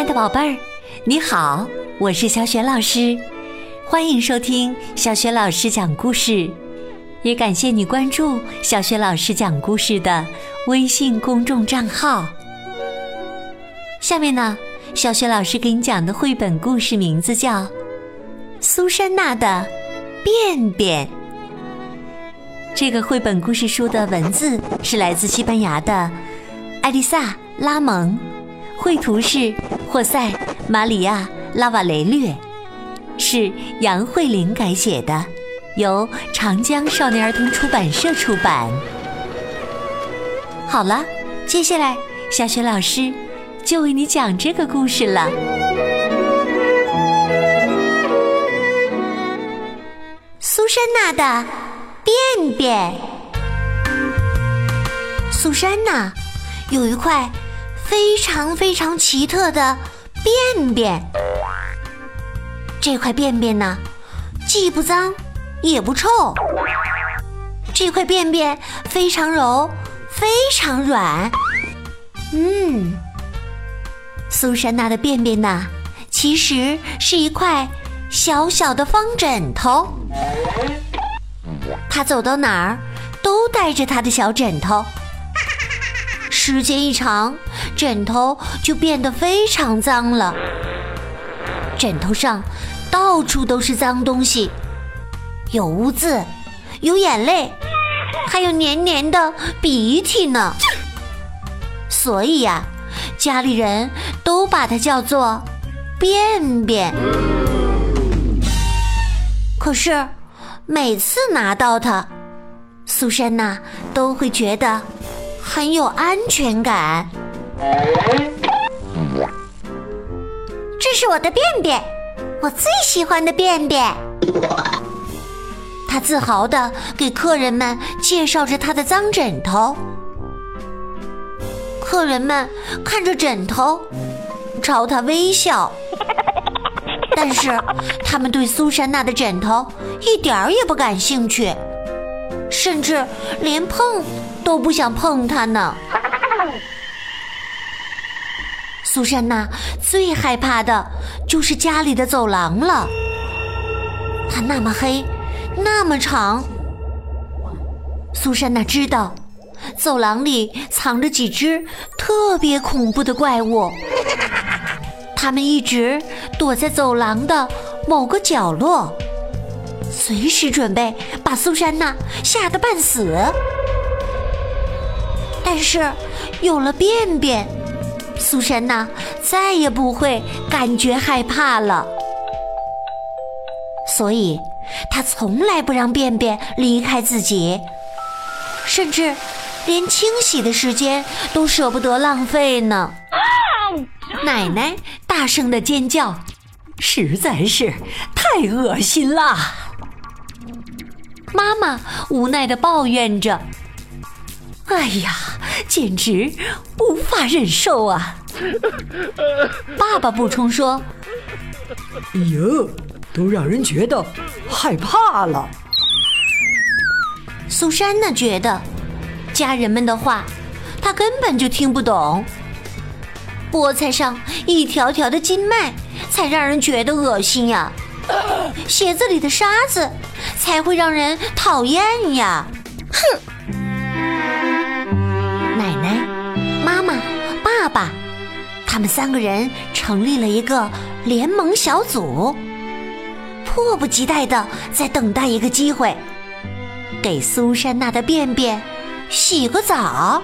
亲爱的宝贝儿，你好，我是小雪老师，欢迎收听小雪老师讲故事，也感谢你关注小雪老师讲故事的微信公众账号。下面呢，小雪老师给你讲的绘本故事名字叫《苏珊娜的便便》。这个绘本故事书的文字是来自西班牙的艾丽萨·拉蒙，绘图是霍塞·马里亚·拉瓦雷略，是杨慧玲改写的，由长江少年儿童出版社出版。好了，接下来小雪老师就为你讲这个故事了。苏珊娜的便便。苏珊娜有一块非常非常奇特的便便。这块便便呢，既不脏也不臭。这块便便非常柔，非常软。嗯，苏珊娜的便便呢，其实是一块小小的方枕头。她走到哪儿都带着她的小枕头。时间一长，枕头就变得非常脏了。枕头上到处都是脏东西，有污渍，有眼泪，还有黏黏的鼻涕呢。所以呀，家里人都把它叫做“便便”。可是每次拿到它，苏珊娜都会觉得。很有安全感。这是我的便便，我最喜欢的便便。他自豪地给客人们介绍着他的脏枕头。客人们看着枕头，朝他微笑。但是他们对苏珊娜的枕头一点儿也不感兴趣，甚至连碰。都不想碰它呢。苏珊娜最害怕的就是家里的走廊了，它那么黑，那么长。苏珊娜知道，走廊里藏着几只特别恐怖的怪物，它们一直躲在走廊的某个角落，随时准备把苏珊娜吓得半死。但是，有了便便，苏珊娜再也不会感觉害怕了。所以，她从来不让便便离开自己，甚至连清洗的时间都舍不得浪费呢。奶奶大声的尖叫，实在是太恶心了。妈妈无奈的抱怨着。哎呀，简直无法忍受啊！爸爸补充说：“哎呦，都让人觉得害怕了。”苏珊娜觉得家人们的话，她根本就听不懂。菠菜上一条条的筋脉才让人觉得恶心呀，鞋子里的沙子才会让人讨厌呀！哼。他们三个人成立了一个联盟小组，迫不及待的在等待一个机会，给苏珊娜的便便洗个澡。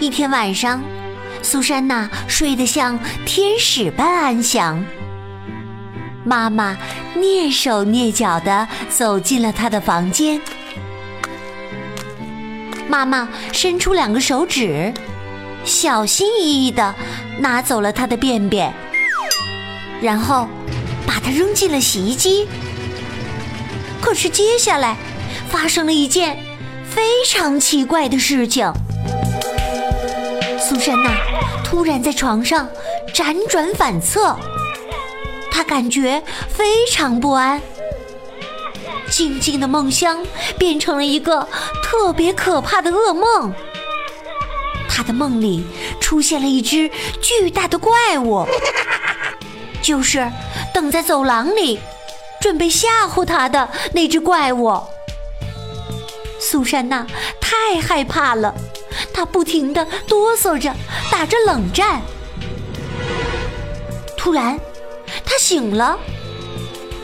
一天晚上，苏珊娜睡得像天使般安详。妈妈蹑手蹑脚的走进了她的房间。妈妈伸出两个手指，小心翼翼地拿走了他的便便，然后把它扔进了洗衣机。可是接下来发生了一件非常奇怪的事情：苏珊娜突然在床上辗转反侧，她感觉非常不安。静静的梦乡变成了一个特别可怕的噩梦。他的梦里出现了一只巨大的怪物，就是等在走廊里，准备吓唬他的那只怪物。苏珊娜太害怕了，她不停的哆嗦着，打着冷战。突然，她醒了，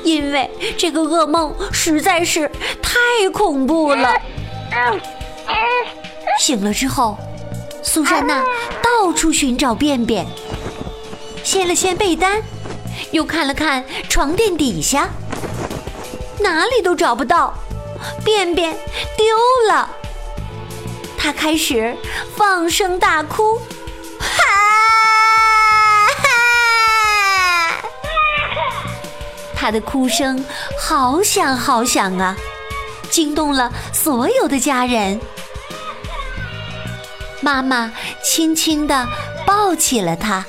因为这个噩梦实在是太恐怖了。醒了之后。苏珊娜到处寻找便便，掀了掀被单，又看了看床垫底下，哪里都找不到，便便丢了。她开始放声大哭，哈！她的哭声好响好响啊，惊动了所有的家人。妈妈轻轻地抱起了他，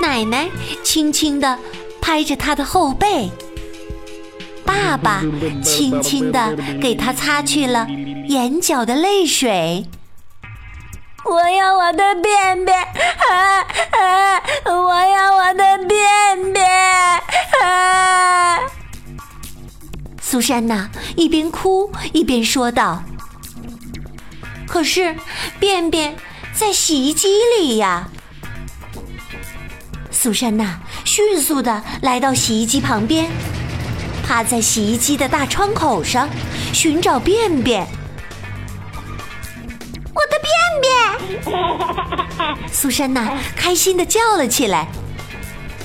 奶奶轻轻地拍着他的后背，爸爸轻轻地给他擦去了眼角的泪水。我要我的便便，啊啊！我要我的便便，啊！苏珊娜一边哭一边说道。可是，便便在洗衣机里呀！苏珊娜迅速地来到洗衣机旁边，趴在洗衣机的大窗口上寻找便便。我的便便！苏珊娜开心地叫了起来，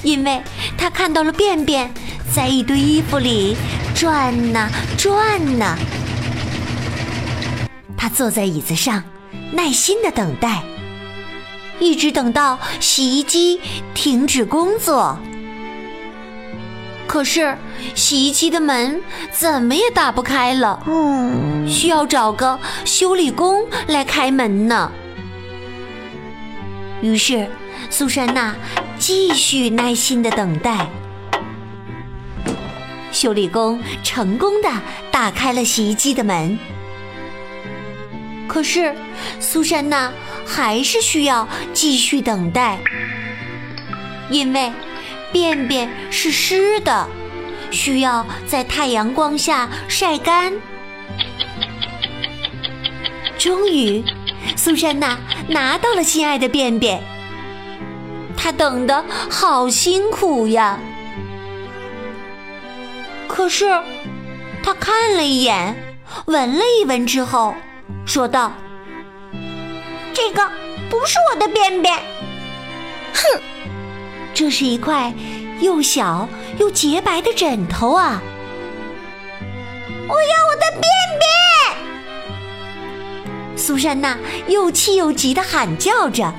因为她看到了便便在一堆衣服里转呐转呐。他坐在椅子上，耐心的等待，一直等到洗衣机停止工作。可是洗衣机的门怎么也打不开了，需要找个修理工来开门呢。于是苏珊娜继续耐心的等待，修理工成功的打开了洗衣机的门。可是，苏珊娜还是需要继续等待，因为便便是湿的，需要在太阳光下晒干。终于，苏珊娜拿到了心爱的便便，她等得好辛苦呀。可是，她看了一眼，闻了一闻之后。说道：“这个不是我的便便。”哼，这是一块又小又洁白的枕头啊！我要我的便便！苏珊娜又气又急的喊叫着。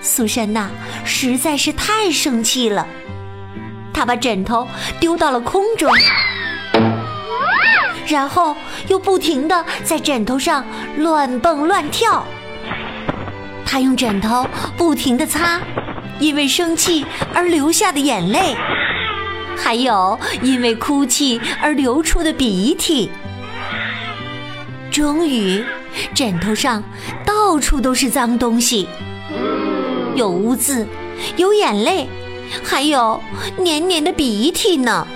苏珊娜实在是太生气了，她把枕头丢到了空中。然后又不停地在枕头上乱蹦乱跳，他用枕头不停地擦因为生气而流下的眼泪，还有因为哭泣而流出的鼻涕。终于，枕头上到处都是脏东西，有污渍，有眼泪，还有黏黏的鼻涕呢。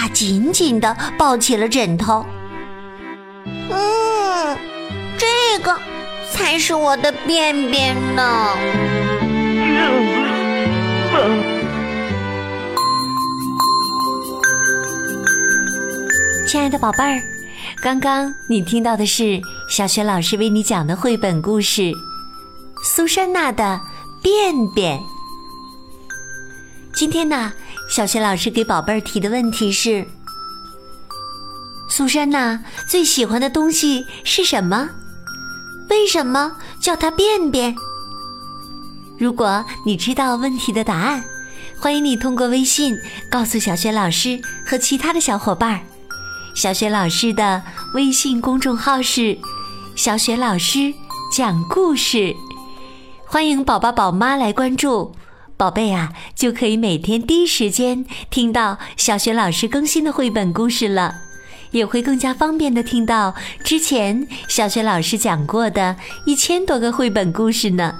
他紧紧地抱起了枕头。嗯，这个才是我的便便呢。亲爱的宝贝儿，刚刚你听到的是小雪老师为你讲的绘本故事《苏珊娜的便便》。今天呢？小雪老师给宝贝儿提的问题是：苏珊娜最喜欢的东西是什么？为什么叫它便便？如果你知道问题的答案，欢迎你通过微信告诉小雪老师和其他的小伙伴儿。小雪老师的微信公众号是“小雪老师讲故事”，欢迎宝宝宝妈来关注。宝贝啊，就可以每天第一时间听到小学老师更新的绘本故事了。也会更加方便的听到之前小雪老师讲过的一千多个绘本故事呢。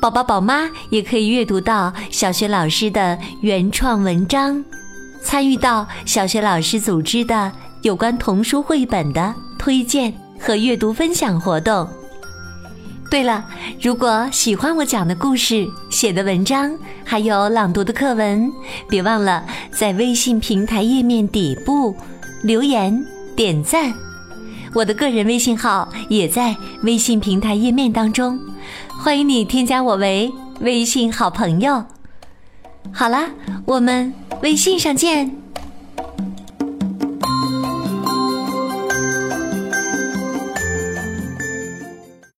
宝宝宝妈也可以阅读到小雪老师的原创文章，参与到小雪老师组织的有关童书绘本的推荐和阅读分享活动。对了，如果喜欢我讲的故事、写的文章，还有朗读的课文，别忘了在微信平台页面底部留言点赞。我的个人微信号也在微信平台页面当中，欢迎你添加我为微信好朋友。好啦，我们微信上见。